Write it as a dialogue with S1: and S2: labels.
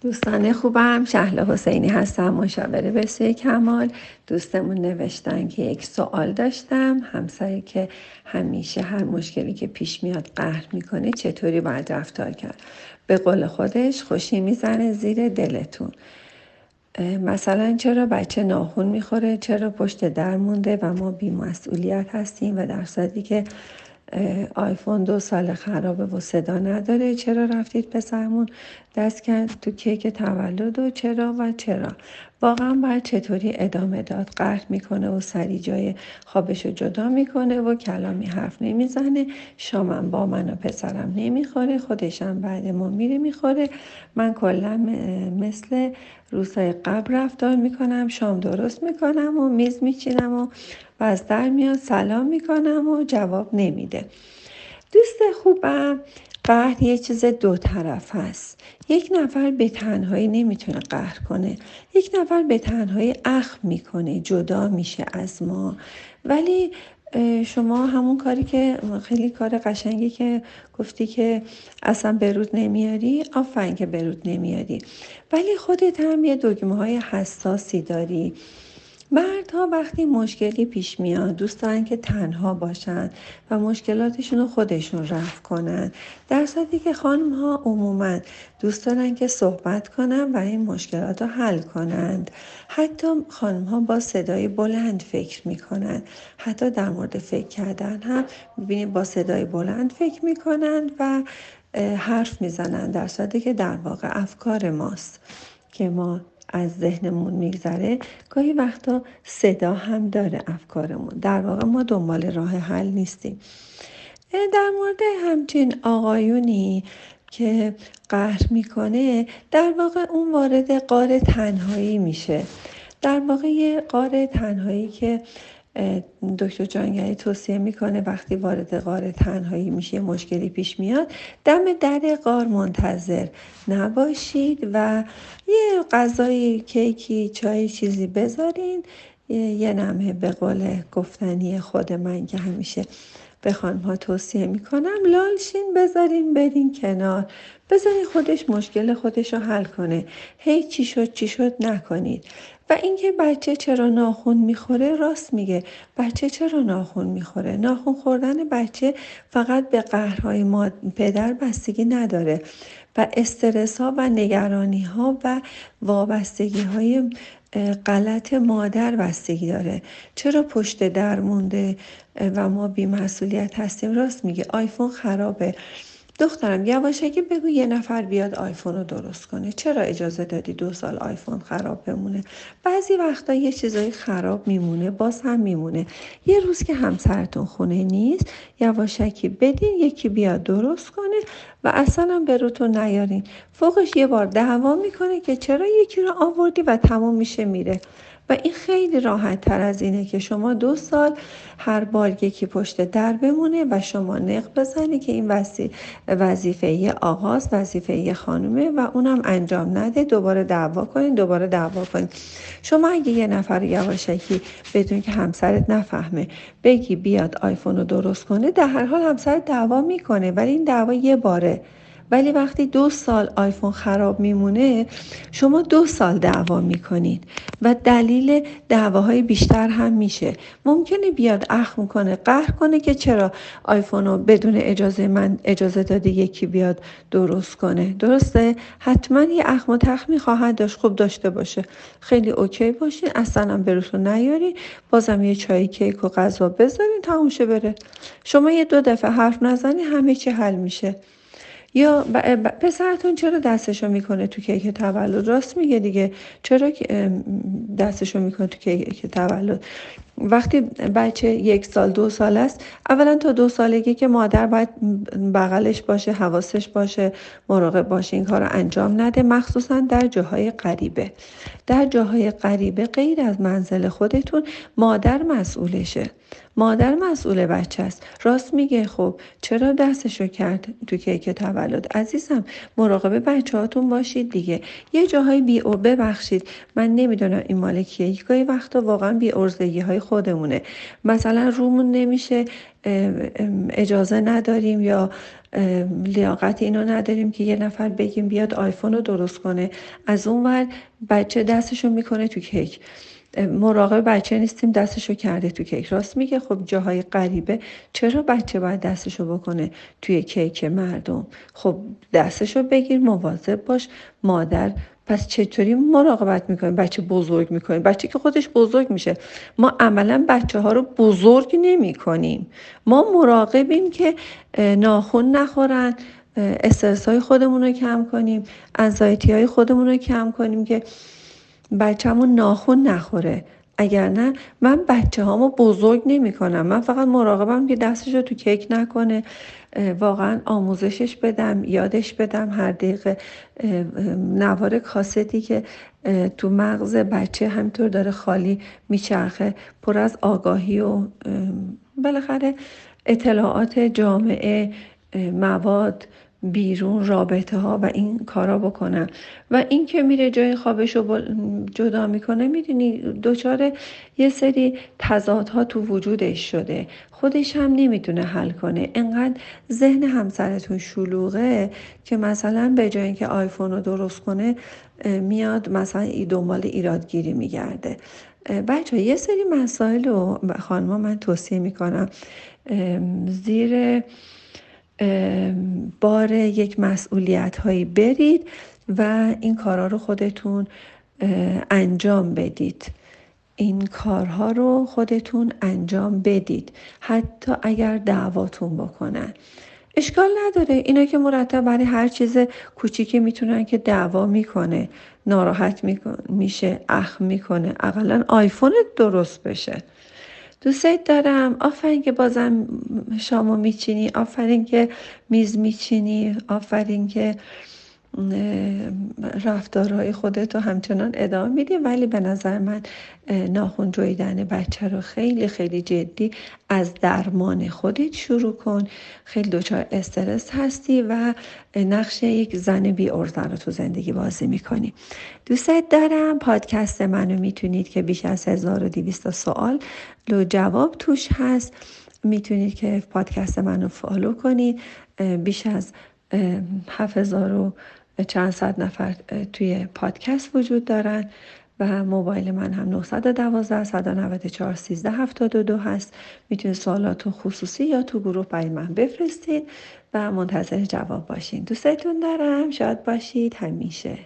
S1: دوستان خوبم شهله حسینی هستم مشاوره به کمال. دوستمون نوشتن که یک سوال داشتم. همسری که همیشه هر مشکلی که پیش میاد قهر می‌کنه چطوری باید رفتار کرد؟ به قول خودش خوشی می‌زنه زیر دلتون. مثلا چرا بچه ناخون می‌خوره؟ چرا پشت در مونده و ما بیمسئولیت هستیم و در صدی که آیفون دو سال خرابه و صدا نداره. چرا رفتید پسرمون؟ دست کرد تو کیک تولد و چرا و چرا. واقعا باید چطوری ادامه داد؟ قهر می‌کنه و سری جای خوابش رو جدا می‌کنه و کلامی حرف نمی‌زنه. شامم با من و پسرم نمی‌خوره. خودشم بعد ما میره می‌خوره. من کلا مثل روزهای قبل رفتار می‌کنم. شام درست می‌کنم و میز میچینم و و از در میاد سلام می‌کنم و جواب نمیده. دوست خوبم قهر یه چیز دو طرف هست یک نفر به تنهایی نمی‌تونه قهر کنه. یک نفر به تنهایی اخم می‌کنه جدا میشه از ما. ولی شما همون کاری که خیلی کار قشنگی که گفتی که اصلا برود نمیاری آفرین که برود نمیاری. ولی خودت هم یه دگمه های حساسی داری. مردها وقتی مشکلی پیش میاد دوست دارن که تنها باشن و مشکلاتشون رو خودشون رفع کنن. در صورتی که خانم ها عموما دوست دارن که صحبت کنن و این مشکلات رو حل کنند. حتی خانم ها با صدای بلند فکر می‌کنن. حتی در مورد فکر کردن هم ببینید با صدای بلند فکر می‌کنن و حرف می‌زنن. در صورتی که در واقع افکار ماست که ما از ذهنمون میگذره. گاهی وقتا صدا هم داره افکارمون. در واقع ما دنبال راه حل نیستیم. در مورد همچین آقایونی که قهر می‌کنه در واقع اون وارد قار تنهایی میشه. در واقع یه قار تنهایی که دکتر جانگری توصیه می‌کنه وقتی وارد غار تنهایی میشه مشکلی پیش میاد. دم در غار منتظر نباشید و یه غذای کیکی چای چیزی بذارین. یه نمه به قول گفتنی خود من که همیشه به خانم ها توصیه می‌کنم لالشین بذارین برین کنار. بذارین خودش مشکل خودش رو حل کنه. هی چی شد چی شد نکنید. و اینکه بچه چرا ناخون می‌خوره راست میگه. بچه چرا ناخون می‌خوره؟ ناخون خوردن بچه فقط به قهرهای ما پدر بستگی نداره. و استرس ها و نگرانی ها و وابستگی های غلط مادر بستگی داره. چرا پشت در مونده و ما بیمسئولیت هستیم؟ راست میگه آیفون خرابه. دخترم یواشکی بگو یه نفر بیاد آیفون رو درست کنه. چرا اجازه دادی دو سال آیفون خراب بمونه؟ بعضی وقتا یه چیزایی خراب میمونه باز هم میمونه. یه روز که همسرتون خونه نیست یواشکی بدین یکی بیاد درست کنه و اصلا به روتون نیارین. فوقش یه بار دعوا می‌کنه که چرا یکی رو آوردی و تموم میشه میره. و این خیلی راحت تر از اینه که شما دو سال هر بار یکی پشت در بمونه و شما نق بزنی که این وظیفه یه آغاز وظیفه خانومه و اونم انجام نده دوباره دعوا کنین دوباره دعوا کنین. شما اگه یه نفر یواشکی بدون که همسرت نفهمه بگی بیاد آیفون رو درست کنه در هر حال همسرت دعوا می‌کنه ولی این دعوا یه باره ولی وقتی دو سال آیفون خراب میمونه شما دو سال دعوا می‌کنید و دلیل دعواهای بیشتر هم میشه. ممکنه بیاد اخم کنه قهر کنه که چرا آیفون رو بدون اجازه من اجازه داده یکی بیاد درست کنه. درسته؟ حتما یه اخم و تخمی خواهد داشت. خوب داشته باشه. خیلی اوکی باشین. اصلا هم بروتون نیاری بازم یه چای کیک و غذا بذارین تموشه بره. شما یه دو دفعه حرف نزنی همه چی حل میشه. یا پسرتون چرا دستشو می‌کنه تو کیک تولد؟ راست میگه دیگه. چرا دستشو می‌کنه تو کیک تولد؟ وقتی بچه یک سال دو سال است اولا تا دو سالگی که مادر باید بغلش باشه حواسش باشه مراقب باشه این کار رو انجام نده مخصوصا در جاهای غریبه. در جاهای غریبه غیر از منزل خودتون مادر مسئولشه. مادر مسئول بچه است. راست میگه خب چرا دستشو کرد تو کیک تولد؟ عزیزم مراقب بچه هاتون باشید دیگه. یه جاهای بی او ببخشید من نمی‌دونم این مال کیه. گاهی وقتا واقعا بی ارزگی های خودمونه. مثلا رومون نمیشه اجازه نداریم یا لیاقت اینو نداریم که یه نفر بگیم بیاد آیفون رو درست کنه. از اون ور بچه دستشو می‌کنه تو کیک. مراقب بچه نیستیم دستشو کرده تو کیک. راست میگه؟ خب جاهای غریبه چرا بچه باید دستشو بکنه توی کیک مردم؟ خب دستشو بگیر مواظب باش. مادر پس چطوری مراقبت می‌کنیم بچه بزرگ می‌کنیم بچه که خودش بزرگ میشه. ما عملا بچه ها رو بزرگ نمی کنیم ما مراقبیم که ناخون نخورن استرس های خودمون رو کم کنیم انزایتی های خودمون رو کم کنیم که بچه‌مون ناخون نخوره. اگر نه من بچه هامو بزرگ نمی کنم من فقط مراقبم که دستش رو تو کیک نکنه. واقعا آموزشش بدم یادش بدم هر دقیقه. نوار کاستی که تو مغز بچه همینطور داره خالی میچرخه پر از آگاهی و بالاخره اطلاعات جامعه مواد بیرون رابطه ها و این کارا بکنم و این که میره جای خوابش رو جدا می‌کنه می‌دونی دچار یه سری تضادها تو وجودش شده. خودش هم نمی‌تونه حل کنه. انقدر ذهن همسرتون شلوغه که مثلا به جای اینکه آیفون رو درست کنه میاد مثلا دنبال ایرادگیری میگرده. بچه یه سری مسائل رو خانما من توصیه می‌کنم زیر بار یک مسئولیت هایی برید و این کارها رو خودتون انجام بدید. این کارها رو خودتون انجام بدید. حتی اگر دعواتون بکنن. اشکال نداره. اینا که مرتب برای هر چیز کوچیکی می‌تونن که دعوا می‌کنه ناراحت میشه اخم می‌کنه. اقلا آیفون درست بشه. دوستت دارم. آفرین که بازم شامو میچینی. آفرین که میز میچینی. آفرین که رفتارهای خودت رو همچنان ادامه میدی. ولی به نظر من ناخون جویدن بچه رو خیلی خیلی جدی از درمان خودت شروع کن. خیلی دچار استرس هستی و نقش یک زن بی ارزن رو تو زندگی بازی می‌کنی. دوستت دارم پادکست منو می‌تونید که بیش از 1200 سوال لو جواب توش هست. می‌تونید که پادکست منو فالو کنید. بیش از 7000 چند صد نفر توی پادکست وجود دارن و موبایل من هم 912 194 13 72 هست. می‌تونید سوالات خصوصی یا تو گروه برای من بفرستید و منتظر جواب باشین. دوستتون دارم. شاد باشید. همیشه.